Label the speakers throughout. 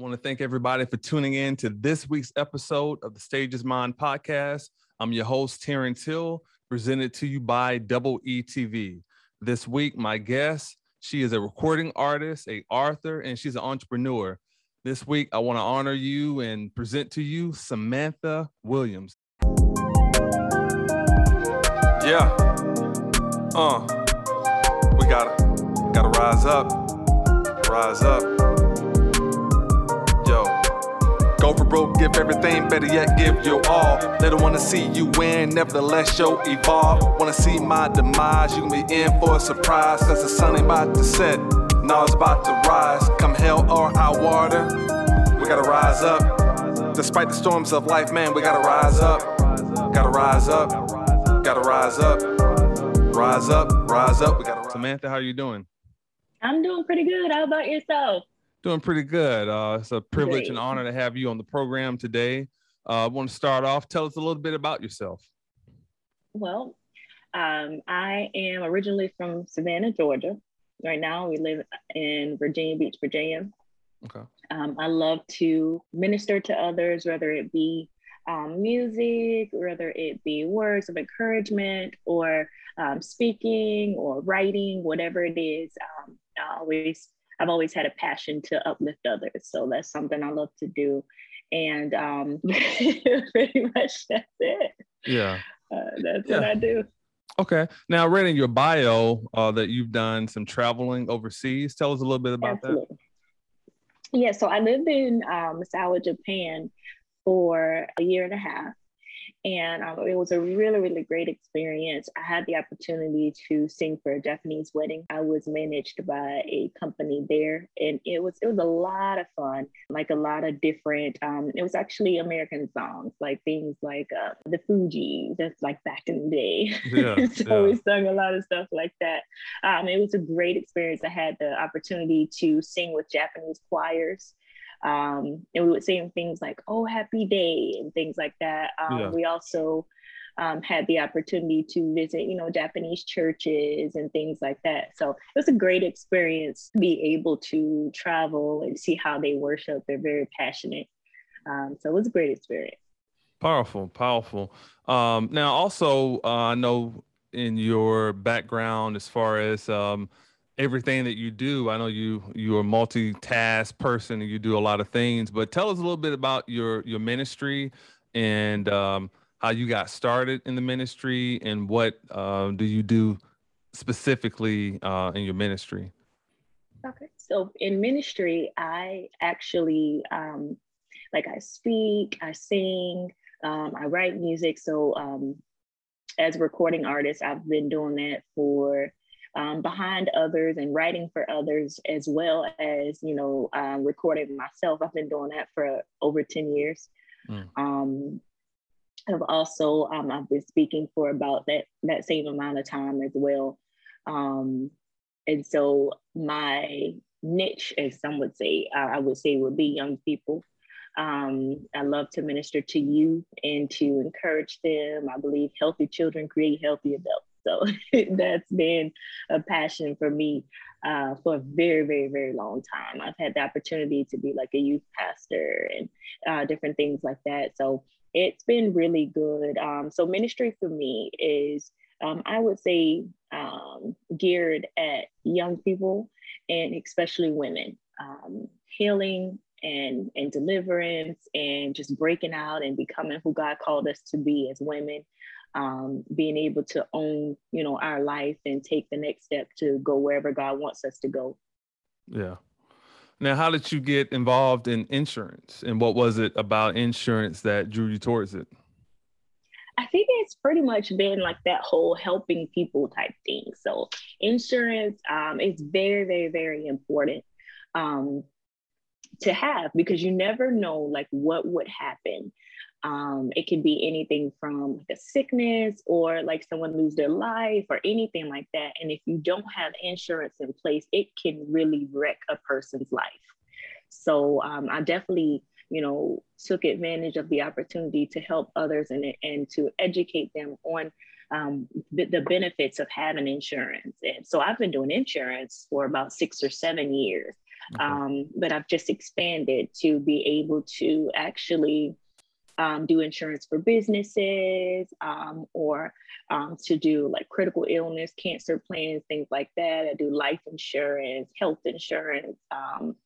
Speaker 1: Want to thank everybody for tuning in to this week's episode of the Stage Is Mine podcast. I'm your host, Terrance Hill, presented to you by Double ETV. This week, my guest, she is a recording artist, a author, and she's an entrepreneur. This week, I want to honor you and present to you Samantha Williams.
Speaker 2: Yeah. Uh. We gotta, gotta rise up. Rise up. Go for broke, give everything, better yet, give your all. They don't wanna see you win, nevertheless, show evolve. Wanna see my demise, you can be in for a surprise. Cause the sun ain't about to set, now it's about to rise. Come hell or high water, we gotta rise up. Despite the storms of life, man, we gotta rise up. Gotta rise up, gotta rise up. Rise up, rise up, we gotta rise
Speaker 1: Samantha, how are you doing?
Speaker 3: I'm doing pretty good. How about yourself?
Speaker 1: Doing pretty good. Uh, it's a privilege and honor to have you on the program today. Uh, I want to start off. Tell us a little bit about yourself.
Speaker 3: Well, um, I am originally from Savannah, Georgia. Right now, we live in Virginia Beach, Virginia.
Speaker 1: Okay.
Speaker 3: Um, I love to minister to others, whether it be um, music, whether it be words of encouragement, or um, speaking, or writing, whatever it is. Um, I always, I've always had a passion to uplift others, so that's something I love to do. And um, pretty much that's it.
Speaker 1: Yeah.
Speaker 3: Uh, that's what I do.
Speaker 1: Okay. Now, I read in your bio uh, that you've done some traveling overseas. Tell us a little bit about that.
Speaker 3: Yeah, so I lived in um, Misawa, Japan for a year and a half. And um, it was a really, really great experience. I had the opportunity to sing for a Japanese wedding. I was managed by a company there, and it was it was a lot of fun. Like a lot of different. Um, it was actually American songs, like things like uh, the Fugees. That's like back in the day.
Speaker 1: Yeah,
Speaker 3: so
Speaker 1: yeah.
Speaker 3: we sung a lot of stuff like that. Um, it was a great experience. I had the opportunity to sing with Japanese choirs. Um, and we would sing things like "Oh Happy Day" and things like that. Um,
Speaker 1: Yeah.
Speaker 3: We also um, had the opportunity to visit, you know, Japanese churches and things like that. So it was a great experience to be able to travel and see how they worship. They're very passionate. Um, so it was a great experience.
Speaker 1: Powerful, powerful. Um, now, also, uh, I know in your background, as far as um, everything that you do, I know you you're a multitask person and you do a lot of things. But tell us a little bit about your your ministry and um, how you got started in the ministry and what uh, do you do specifically uh, in your ministry.
Speaker 3: Okay. So in ministry, I actually um, like I speak, I sing, um, I write music. So um, as a recording artist, I've been doing that for um, behind others and writing for others, as well as you know um, recording myself. I've been doing that for over ten years.
Speaker 1: Mm.
Speaker 3: Um, I've also um, I've been speaking for about that that same amount of time as well. Um, and so my niche, as some would say, uh, I would say would be young people. Um, I love to minister to you and to encourage them. I believe healthy children create healthy adults. So that's been a passion for me uh, for a very, very, very long time. I've had the opportunity to be like a youth pastor and uh, different things like that. So it's been really good. Um, so ministry for me is, um, I would say, um, geared at young people and especially women. Um, healing and and deliverance and just breaking out and becoming who God called us to be as women. Um, being able to own, you know, our life and take the next step to go wherever God wants us to go.
Speaker 1: Yeah. Now, how did you get involved in insurance, and what was it about insurance that drew you towards it?
Speaker 3: I think it's pretty much been like that whole helping people type thing. So insurance um, is very, very, very important um, to have because you never know like what would happen. Um, it can be anything from like a sickness or like someone lose their life or anything like that. And if you don't have insurance in place, it can really wreck a person's life. So um, I definitely you know, took advantage of the opportunity to help others and, and to educate them on um, the, the benefits of having insurance. And so I've been doing insurance for about six or seven years. Okay. Um, but I've just expanded to be able to actually um, do insurance for businesses um, or um, to do like critical illness, cancer plans, things like that. I do life insurance, health insurance. Um,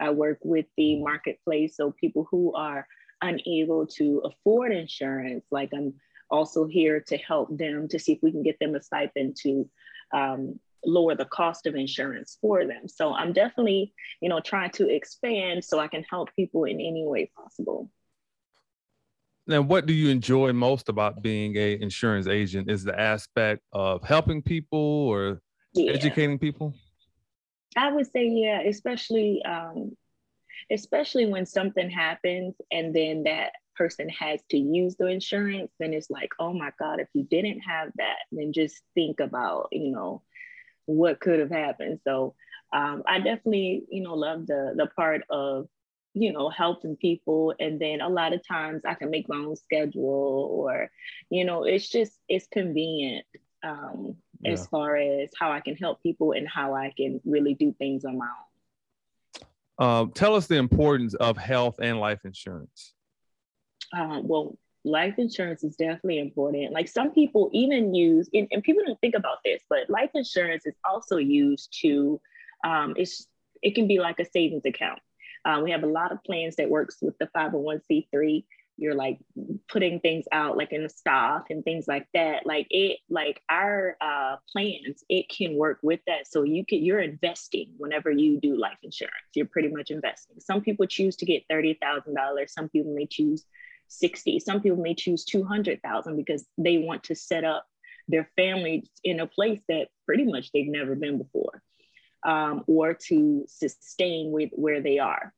Speaker 3: I work with the marketplace. So people who are unable to afford insurance, like I'm also here to help them to see if we can get them a stipend to um, lower the cost of insurance for them. So I'm definitely, you know, trying to expand so I can help people in any way possible.
Speaker 1: Now, what do you enjoy most about being a insurance agent? Is the aspect of helping people or yeah. educating people?
Speaker 3: I would say, yeah, especially um, especially when something happens and then that person has to use the insurance, then it's like, oh my God, if you didn't have that, then just think about, you know, what could have happened. So um, I definitely, you know, love the the part of you know, helping people. And then a lot of times I can make my own schedule or, you know, it's just, it's convenient um, yeah. as far as how I can help people and how I can really do things on my own.
Speaker 1: Uh, tell us the importance of health and life insurance.
Speaker 3: Uh, well, life insurance is definitely important. Like some people even use, and, and, people don't think about this, but life insurance is also used to, um, it's, it can be like a savings account. Uh, we have a lot of plans that works with the 501c3. You're like putting things out like in the stock and things like that. Like it, like our uh, plans, it can work with that. So you can, you're investing whenever you do life insurance. You're pretty much investing. Some people choose to get thirty thousand dollars. Some people may choose sixty. Some people may choose two hundred thousand because they want to set up their families in a place that pretty much they've never been before um, or to sustain with where they are.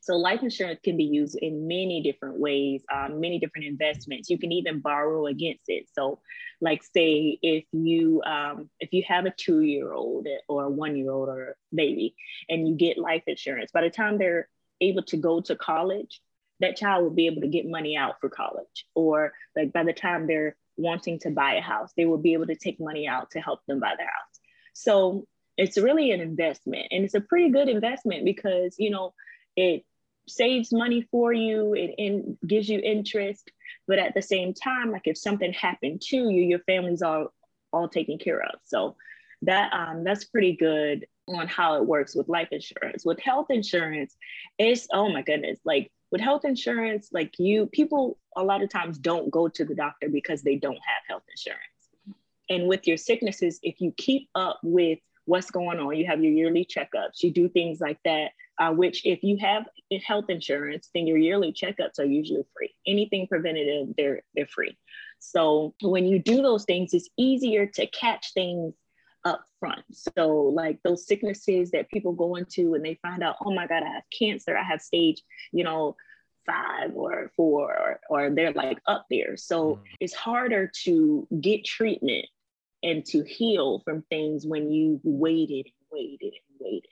Speaker 3: So life insurance can be used in many different ways, um, many different investments. You can even borrow against it. So, like say if you um, if you have a two year old or a one year old or baby, and you get life insurance, by the time they're able to go to college, that child will be able to get money out for college. Or like by the time they're wanting to buy a house, they will be able to take money out to help them buy their house. So it's really an investment and it's a pretty good investment because you know it saves money for you it in, gives you interest but at the same time like if something happened to you your family's all all taken care of. So that um, that's pretty good on how it works with life insurance. With health insurance it's oh my goodness like with health insurance like you people a lot of times don't go to the doctor because they don't have health insurance. And with your sicknesses if you keep up with what's going on. You have your yearly checkups. You do things like that, uh, which if you have health insurance, then your yearly checkups are usually free. Anything preventative, they're they're free. So when you do those things, it's easier to catch things up front. So like those sicknesses that people go into and they find out, oh my God, I have cancer, I have stage, you know, five or four, or, or they're like up there. So mm. it's harder to get treatment and to heal from things when you've waited and waited and waited.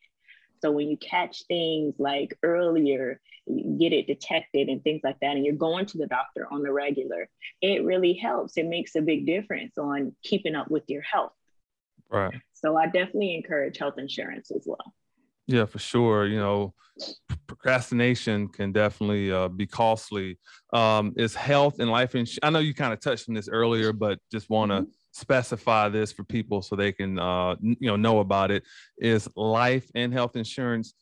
Speaker 3: So when you catch things like earlier, you get it detected and things like that, and you're going to the doctor on the regular, it really helps. It makes a big difference on keeping up with your health.
Speaker 1: Right.
Speaker 3: So I definitely encourage health insurance as well.
Speaker 1: Yeah, for sure. You know, procrastination can definitely uh, be costly. Um, is health and life insurance? I know you kind of touched on this earlier, but just want to mm-hmm specify this for people so they can uh, you know know about it. Is life and health insurance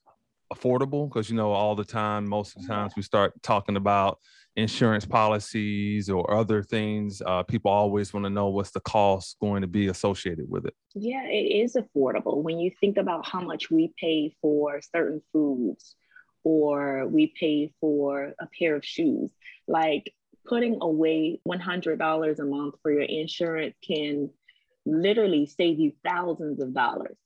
Speaker 1: affordable? Because you know all the time most of the times we start talking about insurance policies or other things uh, people always want to know what's the cost going to be associated with it.
Speaker 3: Yeah it is affordable. When you think about how much we pay for certain foods or we pay for a pair of shoes like putting away $100 a month for your insurance can literally save you thousands of dollars.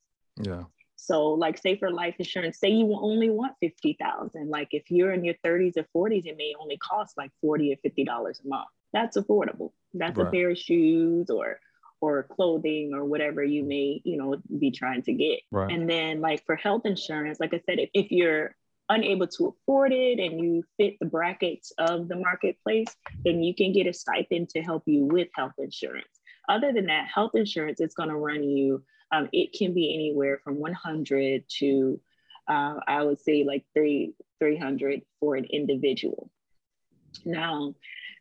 Speaker 1: Yeah.
Speaker 3: So, like, say for life insurance, say you only want fifty thousand. Like, if you're in your 30s or 40s, it may only cost like 40 or 50 dollars a month. That's affordable. That's right. a pair of shoes or or clothing or whatever you may, you know, be trying to get.
Speaker 1: Right.
Speaker 3: And then, like for health insurance, like I said, if, if you're unable to afford it and you fit the brackets of the marketplace, then you can get a stipend to help you with health insurance. Other than that, health insurance is going to run you, um, it can be anywhere from 100 to uh, I would say like three, 300 for an individual. Now,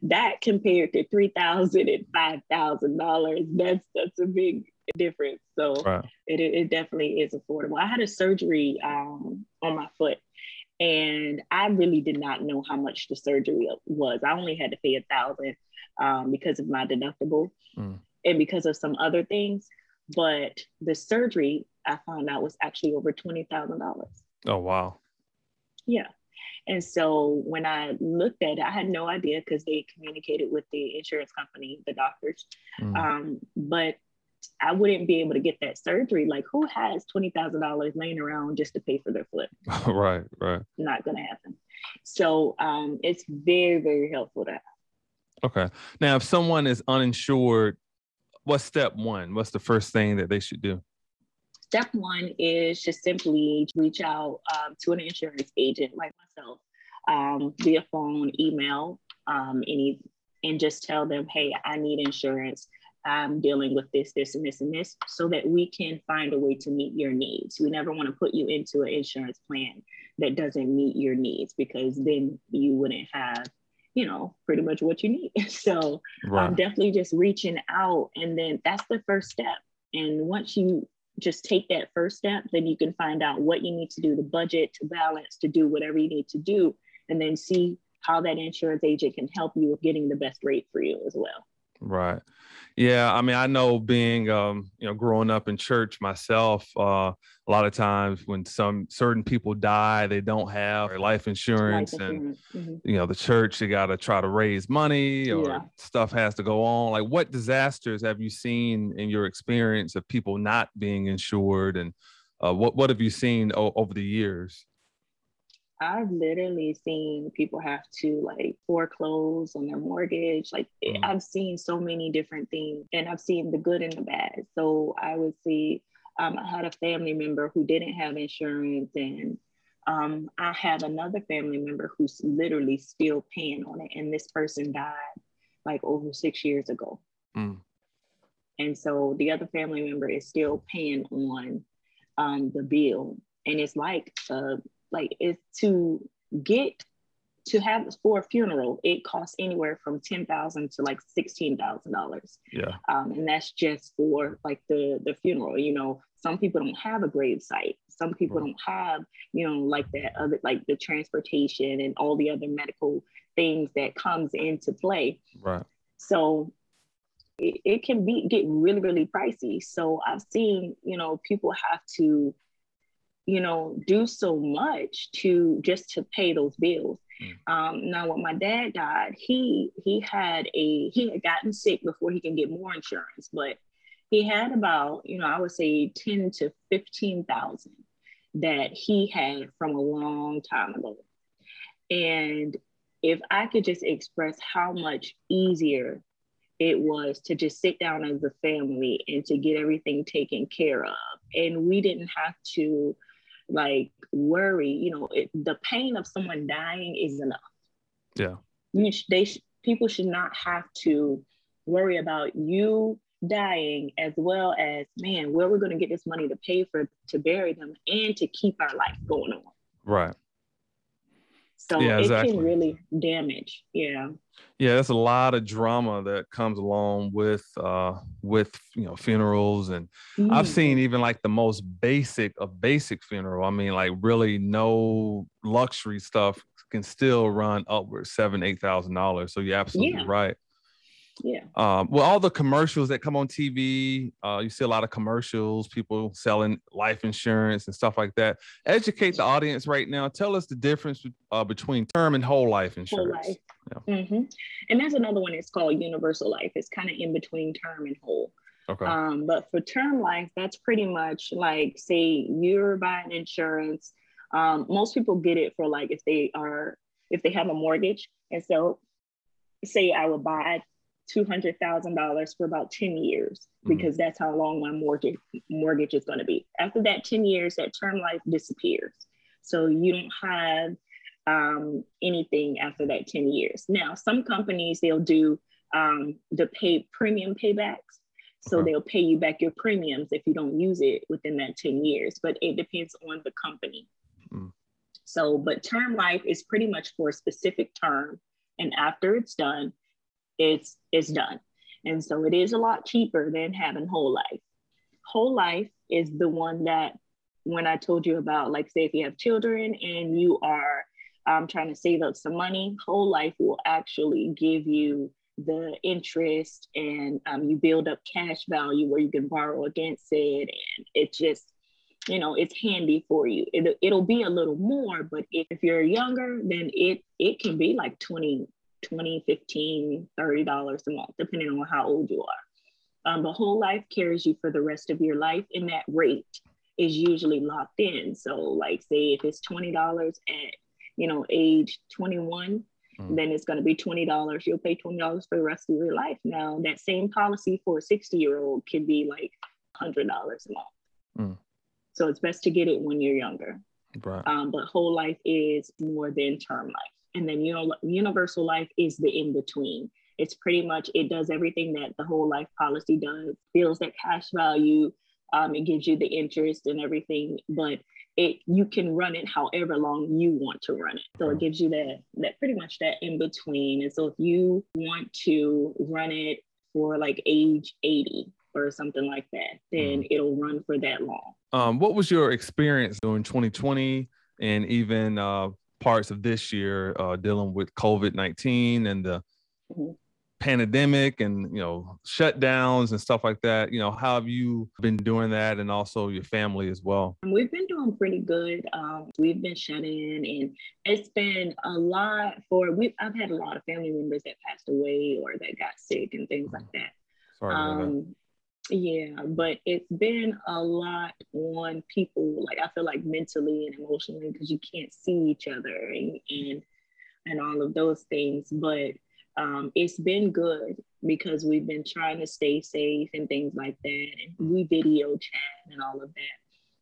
Speaker 3: that compared to three thousand and five thousand dollars, that's that's a big difference. So right. it, it definitely is affordable. I had a surgery um, on my foot, and I really did not know how much the surgery was. I only had to pay a thousand um, because of my deductible mm. and because of some other things. But the surgery I found out was actually over twenty thousand dollars.
Speaker 1: Oh wow!
Speaker 3: Yeah, and so when I looked at it, I had no idea because they communicated with the insurance company, the doctors. Mm. Um, but I wouldn't be able to get that surgery. Like, who has twenty thousand dollars laying around just to pay for their foot?
Speaker 1: right, right.
Speaker 3: Not going to happen. So um, it's very, very helpful to have.
Speaker 1: Okay. Now, if someone is uninsured, what's step one? What's the first thing that they should do?
Speaker 3: Step one is just simply reach out um, to an insurance agent like myself um, via phone, email, um, any, and just tell them, hey, I need insurance. I'm dealing with this, this, and this, and this, so that we can find a way to meet your needs. We never want to put you into an insurance plan that doesn't meet your needs because then you wouldn't have, you know, pretty much what you need. So right. um, definitely just reaching out, and then that's the first step. And once you just take that first step, then you can find out what you need to do to budget, to balance, to do whatever you need to do, and then see how that insurance agent can help you with getting the best rate for you as well.
Speaker 1: Right. Yeah. I mean, I know being, um, you know, growing up in church myself, uh, a lot of times when some certain people die, they don't have life insurance, life insurance. and mm-hmm. you know, the church they got to try to raise money or yeah. stuff has to go on. Like, what disasters have you seen in your experience of people not being insured, and uh, what what have you seen o- over the years?
Speaker 3: I've literally seen people have to like foreclose on their mortgage. Like mm. I've seen so many different things and I've seen the good and the bad. So I would see um, I had a family member who didn't have insurance and um, I have another family member who's literally still paying on it. And this person died like over six years ago. Mm. And so the other family member is still paying on um, the bill. And it's like uh, like it's to get to have for a funeral, it costs anywhere from ten thousand to like sixteen thousand dollars.
Speaker 1: Yeah,
Speaker 3: um, and that's just for like the the funeral. You know, some people don't have a grave site. Some people right. don't have, you know, like that other like the transportation and all the other medical things that comes into play.
Speaker 1: Right.
Speaker 3: So it, it can be get really really pricey. So I've seen, you know, people have to you know, do so much to just to pay those bills. Mm. Um, now, when my dad died, he he had a he had gotten sick before he can get more insurance, but he had about you know I would say ten to fifteen thousand that he had from a long time ago, and if I could just express how much easier it was to just sit down as a family and to get everything taken care of, and we didn't have to like worry you know it, the pain of someone dying is enough.
Speaker 1: Yeah.
Speaker 3: You they sh- people should not have to worry about you dying as well as man where we're going to get this money to pay for to bury them and to keep our life going on?
Speaker 1: Right
Speaker 3: so yeah, exactly. it can really damage. Yeah.
Speaker 1: Yeah, that's a lot of drama that comes along with uh with you know funerals and mm. I've seen even like the most basic of basic funeral. I mean like really no luxury stuff can still run upwards seven, eight thousand dollars. So you're absolutely yeah. right.
Speaker 3: Yeah.
Speaker 1: Um, well, all the commercials that come on TV, uh, you see a lot of commercials, people selling life insurance and stuff like that. Educate the audience right now. Tell us the difference uh, between term and whole life insurance. Whole life.
Speaker 3: Yeah. Mm-hmm. And there's another one. It's called universal life. It's kind of in between term and whole.
Speaker 1: Okay.
Speaker 3: Um, but for term life, that's pretty much like say you're buying insurance. Um, most people get it for like if they are if they have a mortgage, and so say I would buy $200,000 for about 10 years mm-hmm. because mm-hmm. that's how long my mortgage mortgage is going to be. After that 10 years, that term life disappears. So you don't have um, anything after that 10 years. Now, some companies, they'll do um, the pay premium paybacks. So okay. they'll pay you back your premiums if you don't use it within that 10 years, but it depends on the company. So, but term life is pretty much for a specific term. And after it's done, it's it's done. And so it is a lot cheaper than having whole life. Whole life is the one that when I told you about, like say if you have children and you are um, trying to save up some money, whole life will actually give you the interest and um, you build up cash value where you can borrow against it. And it just, you know, it's handy for you. It, it'll be a little more, but if, if you're younger, then it, it can be like 20, 20, 15, 30 dollars a month, depending on how old you are. Um, but whole life carries you for the rest of your life, and that rate is usually locked in. So, like, say if it's twenty dollars at you know age 21, mm. then it's going to be twenty dollars. You'll pay twenty dollars for the rest of your life. Now, that same policy for a sixty year old can be like hundred dollars a month. Mm. So it's best to get it when you're younger. Right. Um, but whole life is more than term life. And then you know, universal life is the in between. It's pretty much it does everything that the whole life policy does. Builds that cash value. Um, it gives you the interest and everything, but it you can run it however long you want to run it. So it gives you that that pretty much that in between. And so if you want to run it for like age 80 or something like that, then mm. it'll run for that long.
Speaker 1: Um, what was your experience during 2020 and even uh, parts of this year uh, dealing with COVID 19 and the mm-hmm. pandemic and, you know, shutdowns and stuff like that. You know, how have you been doing that and also your family as well?
Speaker 3: We've been doing pretty good. Um, we've been shut in and it's been a lot for, we I've had a lot of family members that passed away or that got sick and things like mm-hmm. that. Sorry um, yeah, but it's been a lot on people, like I feel like mentally and emotionally, because you can't see each other and, and and all of those things. But um, it's been good because we've been trying to stay safe and things like that, and we video chat and all of that.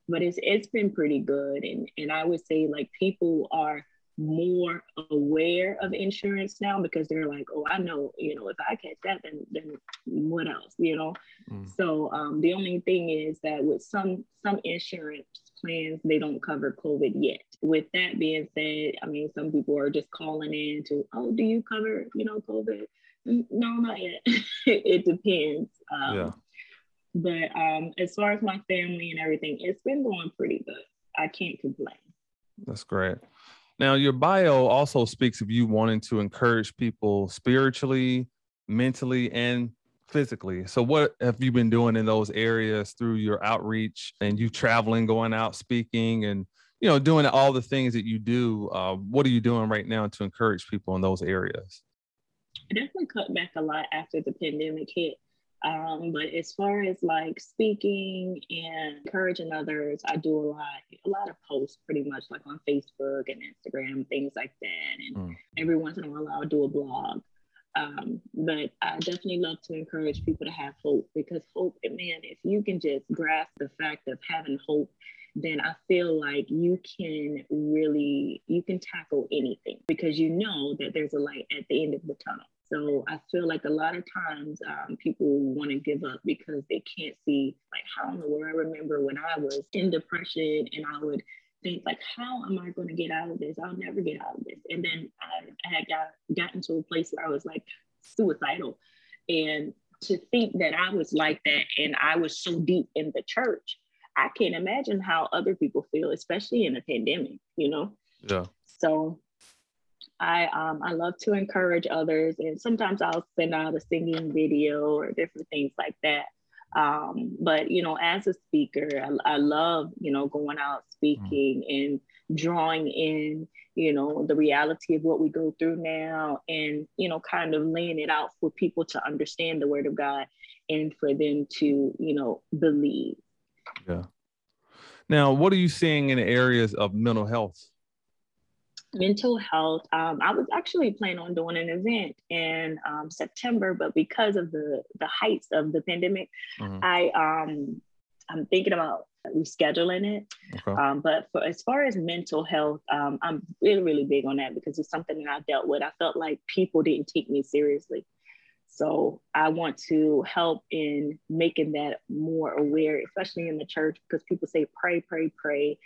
Speaker 3: But it's it's been pretty good, and and I would say like people are more aware of insurance now because they're like, oh, I know, you know, if I catch that, then then what else, you know? Mm. So um, the only thing is that with some some insurance plans, they don't cover COVID yet. With that being said, I mean, some people are just calling in to, oh, do you cover, you know, COVID? No, not yet. it depends. Um, yeah. But um, as far as my family and everything, it's been going pretty good. I can't complain.
Speaker 1: That's great. Now, your bio also speaks of you wanting to encourage people spiritually, mentally, and physically. So, what have you been doing in those areas through your outreach and you traveling, going out, speaking, and you know, doing all the things that you do? Uh, what are you doing right now to encourage people in those areas?
Speaker 3: I definitely cut back a lot after the pandemic hit. Um, but as far as like speaking and encouraging others, I do a lot, a lot of posts pretty much like on Facebook and Instagram, things like that. And mm. every once in a while I'll do a blog. Um, but I definitely love to encourage people to have hope because hope, man, if you can just grasp the fact of having hope, then I feel like you can really you can tackle anything because you know that there's a light at the end of the tunnel. So I feel like a lot of times um, people want to give up because they can't see, like, how in the world I remember when I was in depression and I would think, like, how am I going to get out of this? I'll never get out of this. And then I, I had got, gotten to a place where I was like suicidal. And to think that I was like that and I was so deep in the church, I can't imagine how other people feel, especially in a pandemic, you know?
Speaker 1: Yeah.
Speaker 3: So I um, I love to encourage others, and sometimes I'll send out a singing video or different things like that. Um, but you know, as a speaker, I, I love you know going out speaking mm. and drawing in you know the reality of what we go through now, and you know, kind of laying it out for people to understand the Word of God and for them to you know believe.
Speaker 1: Yeah. Now, what are you seeing in the areas of mental health?
Speaker 3: Mental health. Um, I was actually planning on doing an event in um, September, but because of the the heights of the pandemic, mm-hmm. I um, I'm thinking about rescheduling it. Okay. Um, but for as far as mental health, um, I'm really really big on that because it's something that I dealt with. I felt like people didn't take me seriously. So I want to help in making that more aware, especially in the church, because people say pray, pray, pray,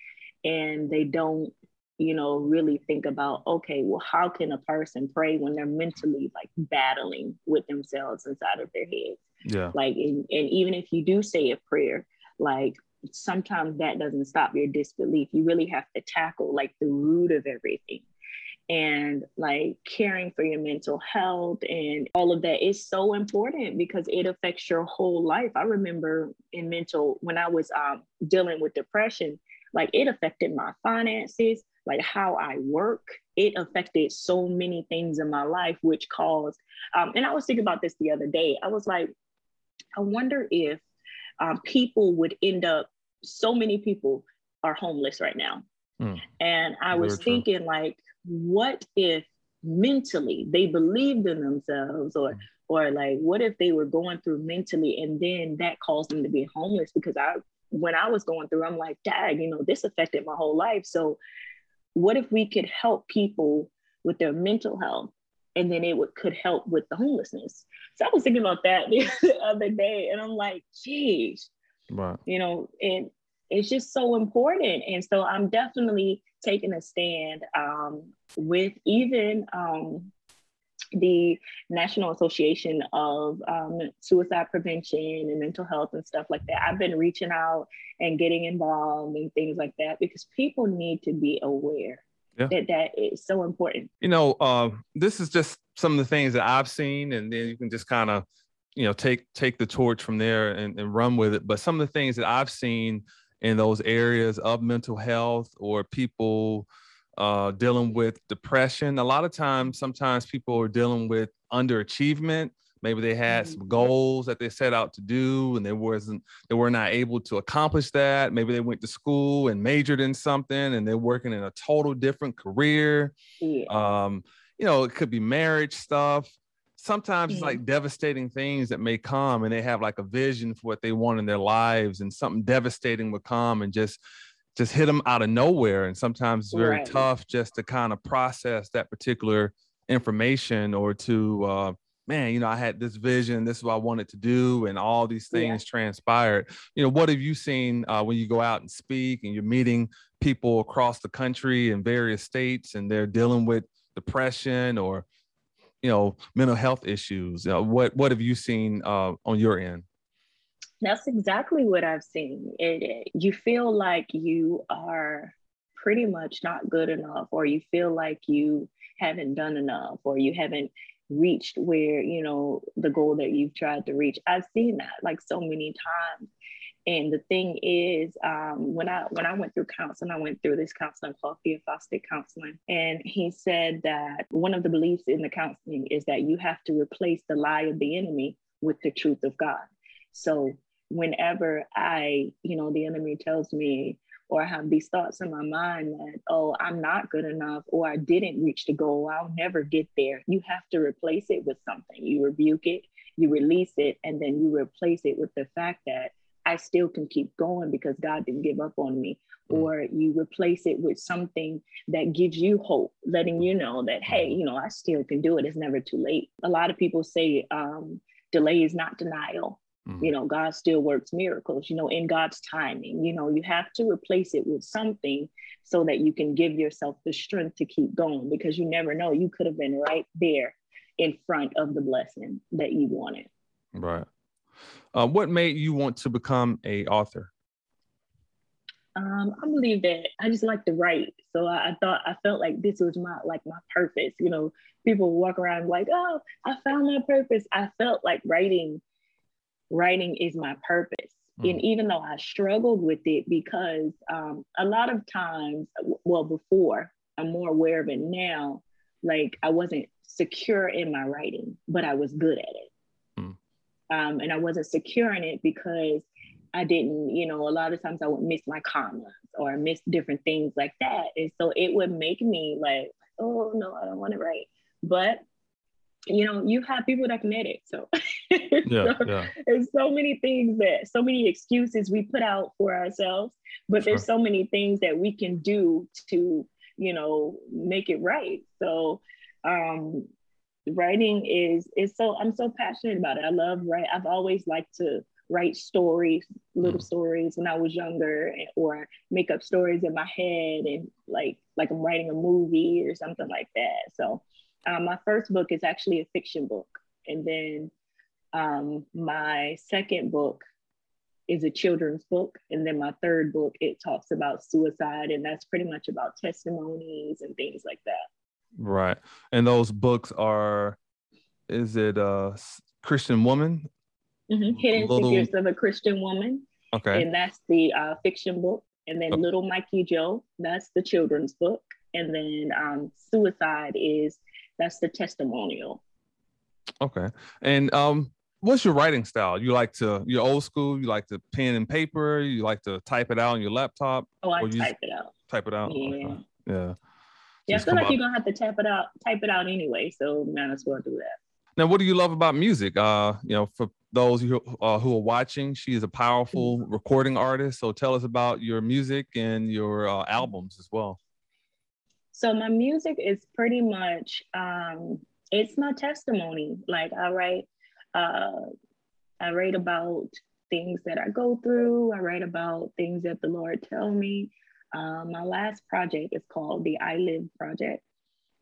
Speaker 3: and they don't you know, really think about, okay, well, how can a person pray when they're mentally like battling with themselves inside of their heads?
Speaker 1: Yeah.
Speaker 3: Like, and, and even if you do say a prayer, like sometimes that doesn't stop your disbelief. You really have to tackle like the root of everything. And like caring for your mental health and all of that is so important because it affects your whole life. I remember in mental, when I was um, dealing with depression, like it affected my finances, like how I work. It affected so many things in my life, which caused, um, and I was thinking about this the other day. I was like, I wonder if um, people would end up, so many people are homeless right now. Mm. And I was Very thinking, true. like, what if mentally they believed in themselves or, mm. or like, what if they were going through mentally and then that caused them to be homeless? Because I when I was going through, I'm like, dad, you know, this affected my whole life. So what if we could help people with their mental health and then it would could help with the homelessness. So I was thinking about that the other day and I'm like, geez, right. you know, and it's just so important. And so I'm definitely taking a stand um, with even um, the National Association of um, Suicide Prevention and Mental Health and stuff like that. I've been reaching out and getting involved and things like that because people need to be aware yeah. that that is so important.
Speaker 1: You know, uh, this is just some of the things that I've seen, and then you can just kind of, you know, take take the torch from there and, and run with it. But some of the things that I've seen in those areas of mental health or people uh, dealing with depression. A lot of times, sometimes people are dealing with underachievement. Maybe they had some mm-hmm. goals that they set out to do and they wasn't they were not able to accomplish that. Maybe they went to school and majored in something and they're working in a total different career. Yeah. Um, you know, it could be marriage stuff. Sometimes it's like devastating things that may come and they have like a vision for what they want in their lives and something devastating would come and just just hit them out of nowhere. And sometimes it's very right. tough just to kind of process that particular information or to, uh, man, you know, I had this vision, this is what I wanted to do, and all these things yeah. transpired. You know, what have you seen uh, when you go out and speak and you're meeting people across the country in various states and they're dealing with depression or, you know, mental health issues? Uh, what what have you seen uh, on your end?
Speaker 3: That's exactly what I've seen. It, you feel like you are pretty much not good enough, or you feel like you haven't done enough, or you haven't reached where, you know, the goal that you've tried to reach. I've seen that like so many times. And the thing is, um, when I when I went through counseling, I went through this counseling called theophostic counseling, and he said that one of the beliefs in the counseling is that you have to replace the lie of the enemy with the truth of God. So whenever I, you know, the enemy tells me or I have these thoughts in my mind that, oh, I'm not good enough or I didn't reach the goal, I'll never get there. You have to replace it with something. You rebuke it, you release it, and then you replace it with the fact that I still can keep going because God didn't give up on me. Mm. Or you replace it with something that gives you hope, letting you know that, hey, you know, I still can do it. It's never too late. A lot of people say um, delay is not denial. Mm-hmm. You know, God still works miracles, you know, in God's timing. You know, you have to replace it with something so that you can give yourself the strength to keep going because you never know. You could have been right there in front of the blessing that you wanted.
Speaker 1: Right. Uh, what made you want to become a author?
Speaker 3: Um, I believe that I just like to write. So I, I, thought I felt like this was my like my purpose. You know, people walk around like, oh, I found my purpose. I felt like writing writing is my purpose. Mm. And even though I struggled with it because um, a lot of times, well, before, I'm more aware of it now, like I wasn't secure in my writing, but I was good at it. Mm. Um, and I wasn't secure in it because I didn't, you know, a lot of times I would miss my commas or miss different things like that. And so it would make me like, oh no, I don't want to write. But you know, you have people that can edit. So, yeah, so yeah. there's so many things that, so many excuses we put out for ourselves, but sure. there's so many things that we can do to, you know, make it right. So, um, writing is is so I'm so passionate about it. I love write. I've always liked to write stories, little mm. stories when I was younger, or make up stories in my head and like like I'm writing a movie or something like that. So um, my first book is actually a fiction book, and then um, my second book is a children's book, and then my third book it talks about suicide, and that's pretty much about testimonies and things like that.
Speaker 1: Right, and those books are, is it a Christian woman?
Speaker 3: Mm-hmm. Hidden Little... Secrets of a Christian Woman.
Speaker 1: Okay,
Speaker 3: and that's the uh, fiction book, and then okay. Little Mikey Joe, that's the children's book, and then um, Suicide is that's the testimonial.
Speaker 1: Okay, and um, what's your writing style? You like to you're old school. You like to pen and paper. You like to type it out on your laptop.
Speaker 3: Oh, I type it out.
Speaker 1: Type it out.
Speaker 3: Yeah. Okay.
Speaker 1: Yeah.
Speaker 3: Yeah, I feel like up. you're gonna have to tap it out, type it out anyway. So might as well do that.
Speaker 1: Now, what do you love about music? Uh, you know, for those who uh, who are watching, she is a powerful mm-hmm. recording artist. So tell us about your music and your uh, albums as well.
Speaker 3: So my music is pretty much um, it's my testimony. Like I write uh, I write about things that I go through. I write about things that the Lord tell me. Um, my last project is called the I Live Project.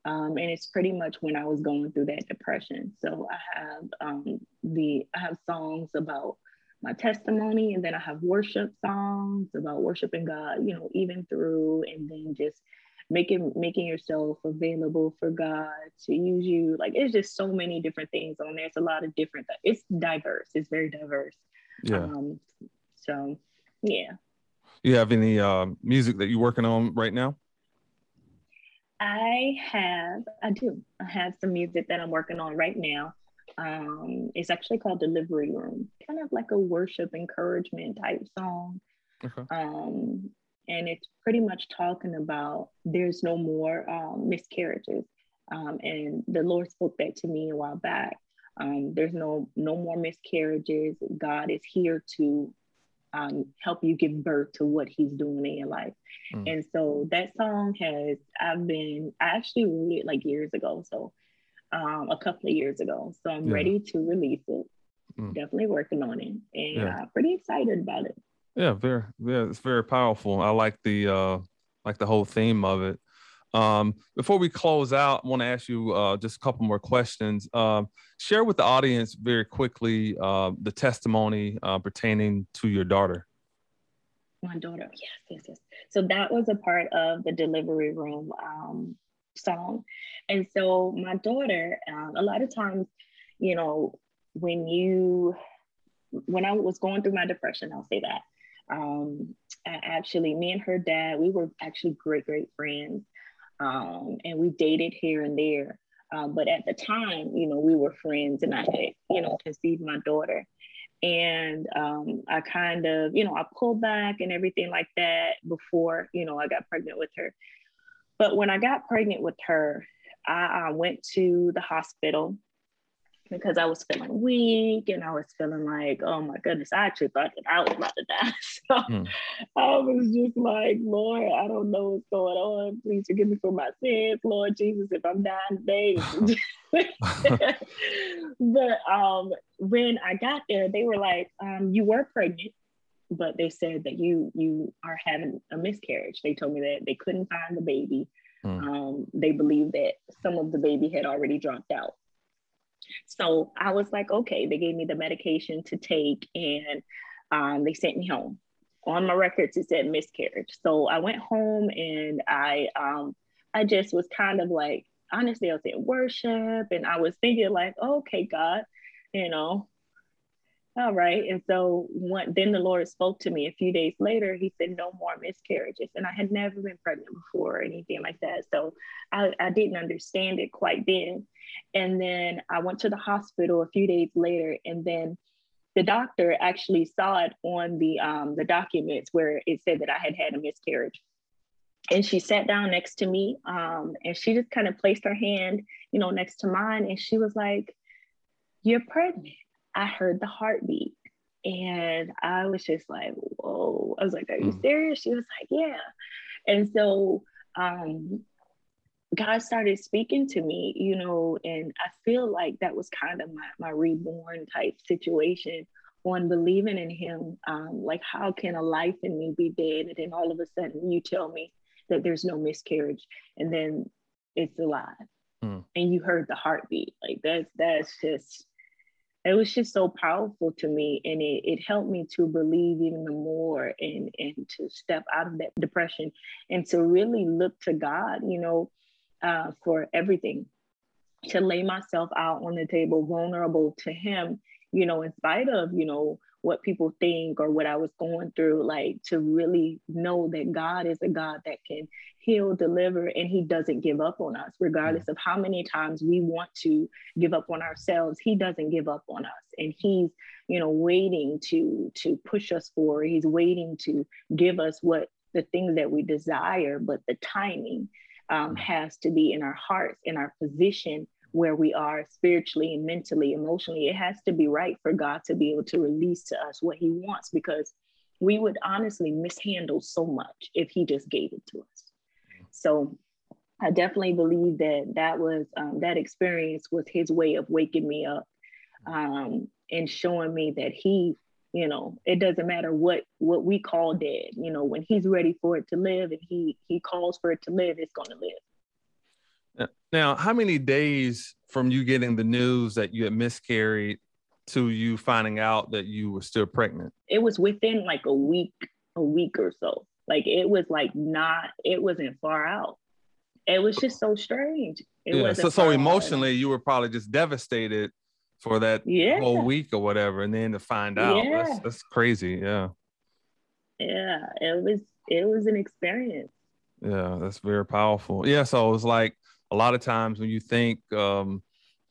Speaker 3: Um, and it's pretty much when I was going through that depression. So I have um, the I have songs about my testimony, and then I have worship songs about worshiping God, you know, even through, and then just making making yourself available for God to use you. Like it's just so many different things on there. It's a lot of different. It's diverse. It's very diverse.
Speaker 1: Yeah. Um,
Speaker 3: so yeah.
Speaker 1: You have any uh, music that you're working on right now?
Speaker 3: I have. I do. I have some music that I'm working on right now. Um, it's actually called Delivery Room, kind of like a worship encouragement type song. Okay. Um, and it's pretty much talking about there's no more um, miscarriages. Um, and the Lord spoke that to me a while back. Um, there's no no more miscarriages. God is here to um, help you give birth to what He's doing in your life. Mm. And so that song has I've been I actually wrote it like years ago, so um, a couple of years ago. So I'm yeah. ready to release it. Mm. Definitely working on it, and yeah. uh, pretty excited about it.
Speaker 1: Yeah, very yeah, it's very powerful. I like the uh like the whole theme of it. Um, before we close out, I want to ask you uh, just a couple more questions. Um, share with the audience very quickly uh, the testimony uh, pertaining to your daughter.
Speaker 3: My daughter, yes, yes, yes. So that was a part of the delivery room um, song. And so my daughter, um, a lot of times, you know, when you, when I was going through my depression, I'll say that um, actually, me and her dad, we were actually great, great friends. Um, and we dated here and there. Um, but at the time, you know, we were friends and I had, you know, conceived my daughter. And um, I kind of, you know, I pulled back and everything like that before, you know, I got pregnant with her. But when I got pregnant with her, I, I went to the hospital because I was feeling weak and I was feeling like, oh my goodness, I actually thought that I was about to die. So mm. I was just like, Lord, I don't know what's going on. Please forgive me for my sins, Lord Jesus, if I'm dying today. but um, when I got there, they were like, um, you were pregnant, but they said that you you are having a miscarriage. They told me that they couldn't find the baby. Mm. Um, they believed that some of the baby had already dropped out. So I was like, okay, they gave me the medication to take and um, they sent me home. On my records, it said miscarriage. So I went home and I um, I just was kind of like, honestly, I was in worship and I was thinking like, okay, God, you know, all right. And so then the Lord spoke to me a few days later. He said, no more miscarriages. And I had never been pregnant before or anything like that. So I, I didn't understand it quite then. And then I went to the hospital a few days later. And then the doctor actually saw it on the, um, the documents where it said that I had had a miscarriage. And she sat down next to me um, and she just kind of placed her hand, you know, next to mine. And she was like, you're pregnant. I heard the heartbeat and I was just like, whoa. I was like, are you mm. serious? She was like, yeah. And so um, God started speaking to me, you know, and I feel like that was kind of my, my reborn type situation on believing in him. Um, like, how can a life in me be dead? And then all of a sudden you tell me that there's no miscarriage and then it's alive. Hmm. And you heard the heartbeat. Like that's that's just it was just so powerful to me and it, it helped me to believe even more and and to step out of that depression and to really look to god you know uh, for everything to lay myself out on the table vulnerable to him you know in spite of you know what people think or what I was going through, like to really know that God is a God that can heal, deliver, and He doesn't give up on us, regardless of how many times we want to give up on ourselves. He doesn't give up on us, and He's you know waiting to to push us forward. He's waiting to give us what the things that we desire, but the timing um, mm. has to be in our hearts, in our position where we are spiritually and mentally, emotionally. It has to be right for God to be able to release to us what He wants because we would honestly mishandle so much if He just gave it to us. So I definitely believe that that was um, that experience was His way of waking me up um, and showing me that He you know it doesn't matter what what we call dead you know when he's ready for it to live and he he calls for it to live it's going to live
Speaker 1: now, how many days from you getting the news that you had miscarried to you finding out that you were still pregnant?
Speaker 3: It was within like a week, a week or so. Like it was like not, it wasn't far out. It was just so strange. It
Speaker 1: yeah. So, so emotionally, out. you were probably just devastated for that yeah. whole week or whatever, and then to find out, yeah. that's, that's crazy. Yeah.
Speaker 3: Yeah, it was. It was an experience.
Speaker 1: Yeah, that's very powerful. Yeah, so it was like a lot of times when you think um,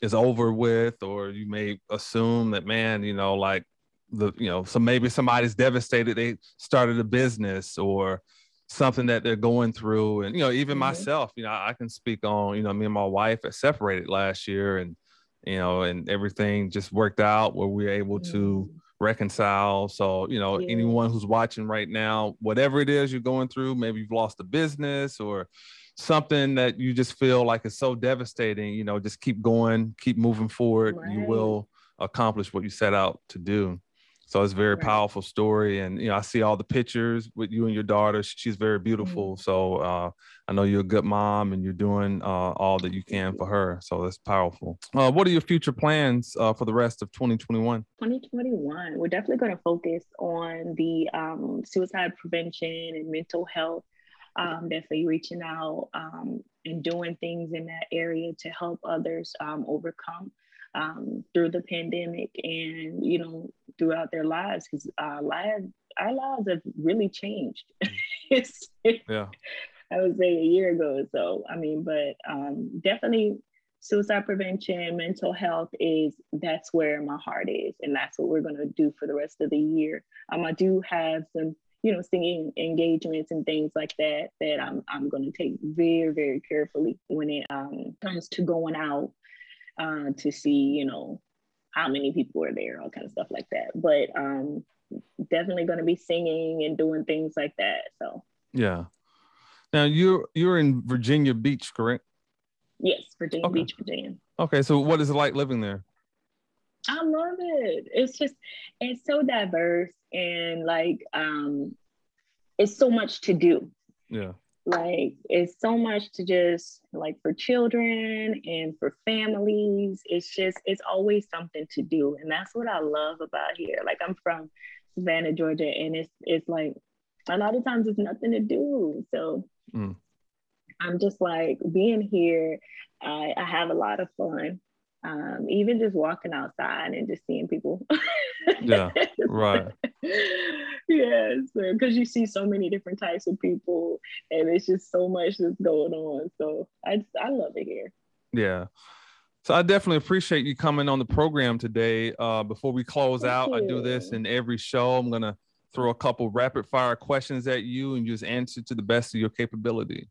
Speaker 1: is over with, or you may assume that, man, you know, like the, you know, so maybe somebody's devastated, they started a business or something that they're going through. And, you know, even mm-hmm. myself, you know, I can speak on, you know, me and my wife are separated last year and, you know, and everything just worked out where we are able mm-hmm. to reconcile. So, you know, yeah. anyone who's watching right now, whatever it is you're going through, maybe you've lost a business or something that you just feel like is so devastating, you know, just keep going, keep moving forward. Right. You will accomplish what you set out to do. So it's a very right. powerful story. And, you know, I see all the pictures with you and your daughter. She's very beautiful. Mm-hmm. So uh, I know you're a good mom and you're doing uh, all that you can for her. So that's powerful. Uh, what are your future plans uh, for the rest of 2021?
Speaker 3: 2021, we're definitely going to focus on the um, suicide prevention and mental health um, definitely reaching out um, and doing things in that area to help others um, overcome um, through the pandemic and you know throughout their lives because our lives our lives have really changed. yeah. I would say a year ago. Or So I mean, but um, definitely suicide prevention, mental health is that's where my heart is, and that's what we're going to do for the rest of the year. Um, I do have some you know, singing engagements and things like that that I'm I'm going to take very very carefully when it um, comes to going out uh, to see you know how many people are there, all kind of stuff like that. But um, definitely going to be singing and doing things like that. So
Speaker 1: yeah. Now you're you're in Virginia Beach, correct?
Speaker 3: Yes, Virginia okay. Beach, Virginia.
Speaker 1: Okay, so what is it like living there?
Speaker 3: I love it. It's just it's so diverse and like um it's so much to do.
Speaker 1: Yeah.
Speaker 3: Like it's so much to just like for children and for families. It's just it's always something to do. And that's what I love about here. Like I'm from Savannah, Georgia, and it's it's like a lot of times it's nothing to do. So mm. I'm just like being here, I, I have a lot of fun um, even just walking outside and just seeing people.
Speaker 1: yeah, right.
Speaker 3: yes, because you see so many different types of people, and it's just so much that's going on. So I just, I love it here.
Speaker 1: Yeah. So I definitely appreciate you coming on the program today. Uh, before we close Thank out, you. I do this in every show. I'm gonna throw a couple rapid fire questions at you, and you just answer to the best of your capability.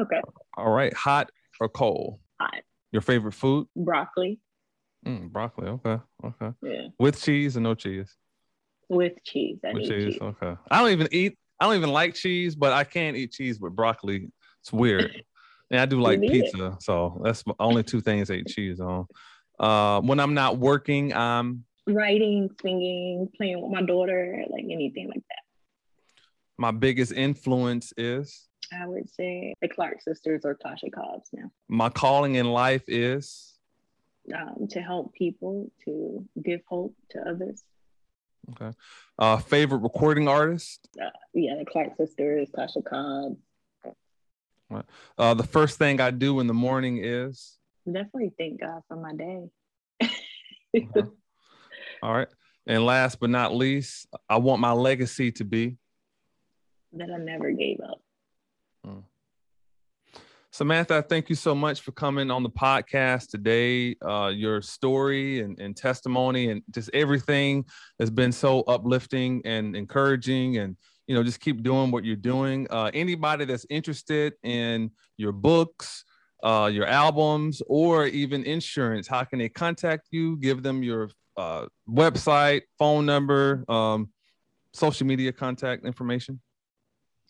Speaker 3: Okay.
Speaker 1: All right. Hot or cold?
Speaker 3: Hot.
Speaker 1: Your favorite food?
Speaker 3: Broccoli.
Speaker 1: Mm, broccoli. Okay. Okay.
Speaker 3: Yeah.
Speaker 1: With cheese and no cheese?
Speaker 3: With cheese. I with cheese. cheese.
Speaker 1: Okay. I don't even eat. I don't even like cheese, but I can't eat cheese with broccoli. It's weird. and I do like pizza, so that's only two things I eat cheese on. Uh, when I'm not working, I'm
Speaker 3: writing, singing, playing with my daughter, like anything like that.
Speaker 1: My biggest influence is?
Speaker 3: I would say the Clark sisters or Tasha Cobbs now.
Speaker 1: My calling in life is?
Speaker 3: Um, to help people, to give hope to others.
Speaker 1: Okay. Uh, favorite recording artist?
Speaker 3: Uh, yeah, the Clark sisters, Tasha Cobbs.
Speaker 1: Uh, the first thing I do in the morning is?
Speaker 3: Definitely thank God for my day.
Speaker 1: All right. And last but not least, I want my legacy to be
Speaker 3: that I never gave up.
Speaker 1: Samantha, thank you so much for coming on the podcast today. Uh, your story and, and testimony and just everything has been so uplifting and encouraging. And, you know, just keep doing what you're doing. Uh, anybody that's interested in your books, uh, your albums, or even insurance, how can they contact you? Give them your uh, website, phone number, um, social media contact information?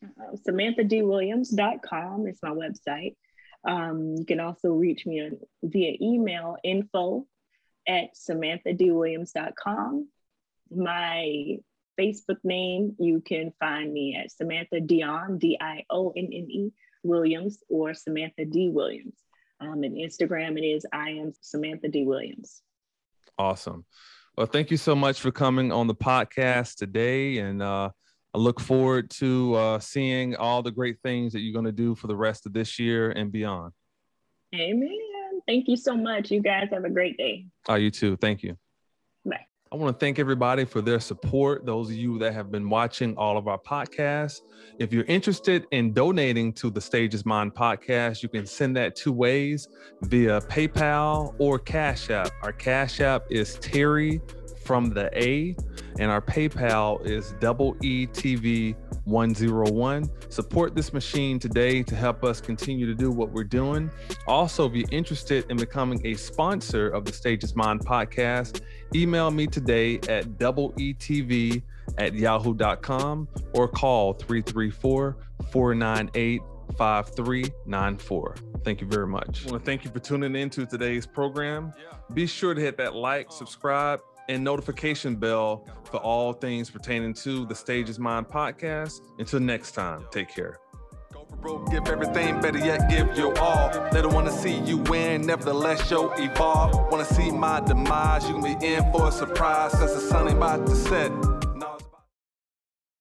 Speaker 3: Uh, SamanthaDWilliams.com is my website. Um, you can also reach me on, via email info at SamanthaDWilliams.com. My Facebook name, you can find me at Samantha Dionne, D I O N N E Williams, or Samantha D. Williams. Um, and Instagram, it is I am Samantha D. Williams.
Speaker 1: Awesome. Well, thank you so much for coming on the podcast today. And uh, I look forward to uh, seeing all the great things that you're going to do for the rest of this year and beyond.
Speaker 3: Amen. Thank you so much. You guys have a great day.
Speaker 1: Oh, you too. Thank you.
Speaker 3: Bye.
Speaker 1: I want to thank everybody for their support, those of you that have been watching all of our podcasts. If you're interested in donating to the Stages is Mine podcast, you can send that two ways via PayPal or Cash App. Our Cash App is Terry from the A, and our PayPal is double ETV 101. Support this machine today to help us continue to do what we're doing. Also, if you're interested in becoming a sponsor of the Stages is Mine podcast, email me today at double ETV at yahoo.com or call 334 498 5394. Thank you very much. I want to thank you for tuning in to today's program. Be sure to hit that like, subscribe, and notification bell for all things pertaining to the Stage is Mine podcast. Until next time, take care.
Speaker 2: Broke, give everything, better yet, give your all. They don't wanna see you win, nevertheless, evolve. Wanna see my demise, you can be in for a surprise, cause the sun ain't about to set.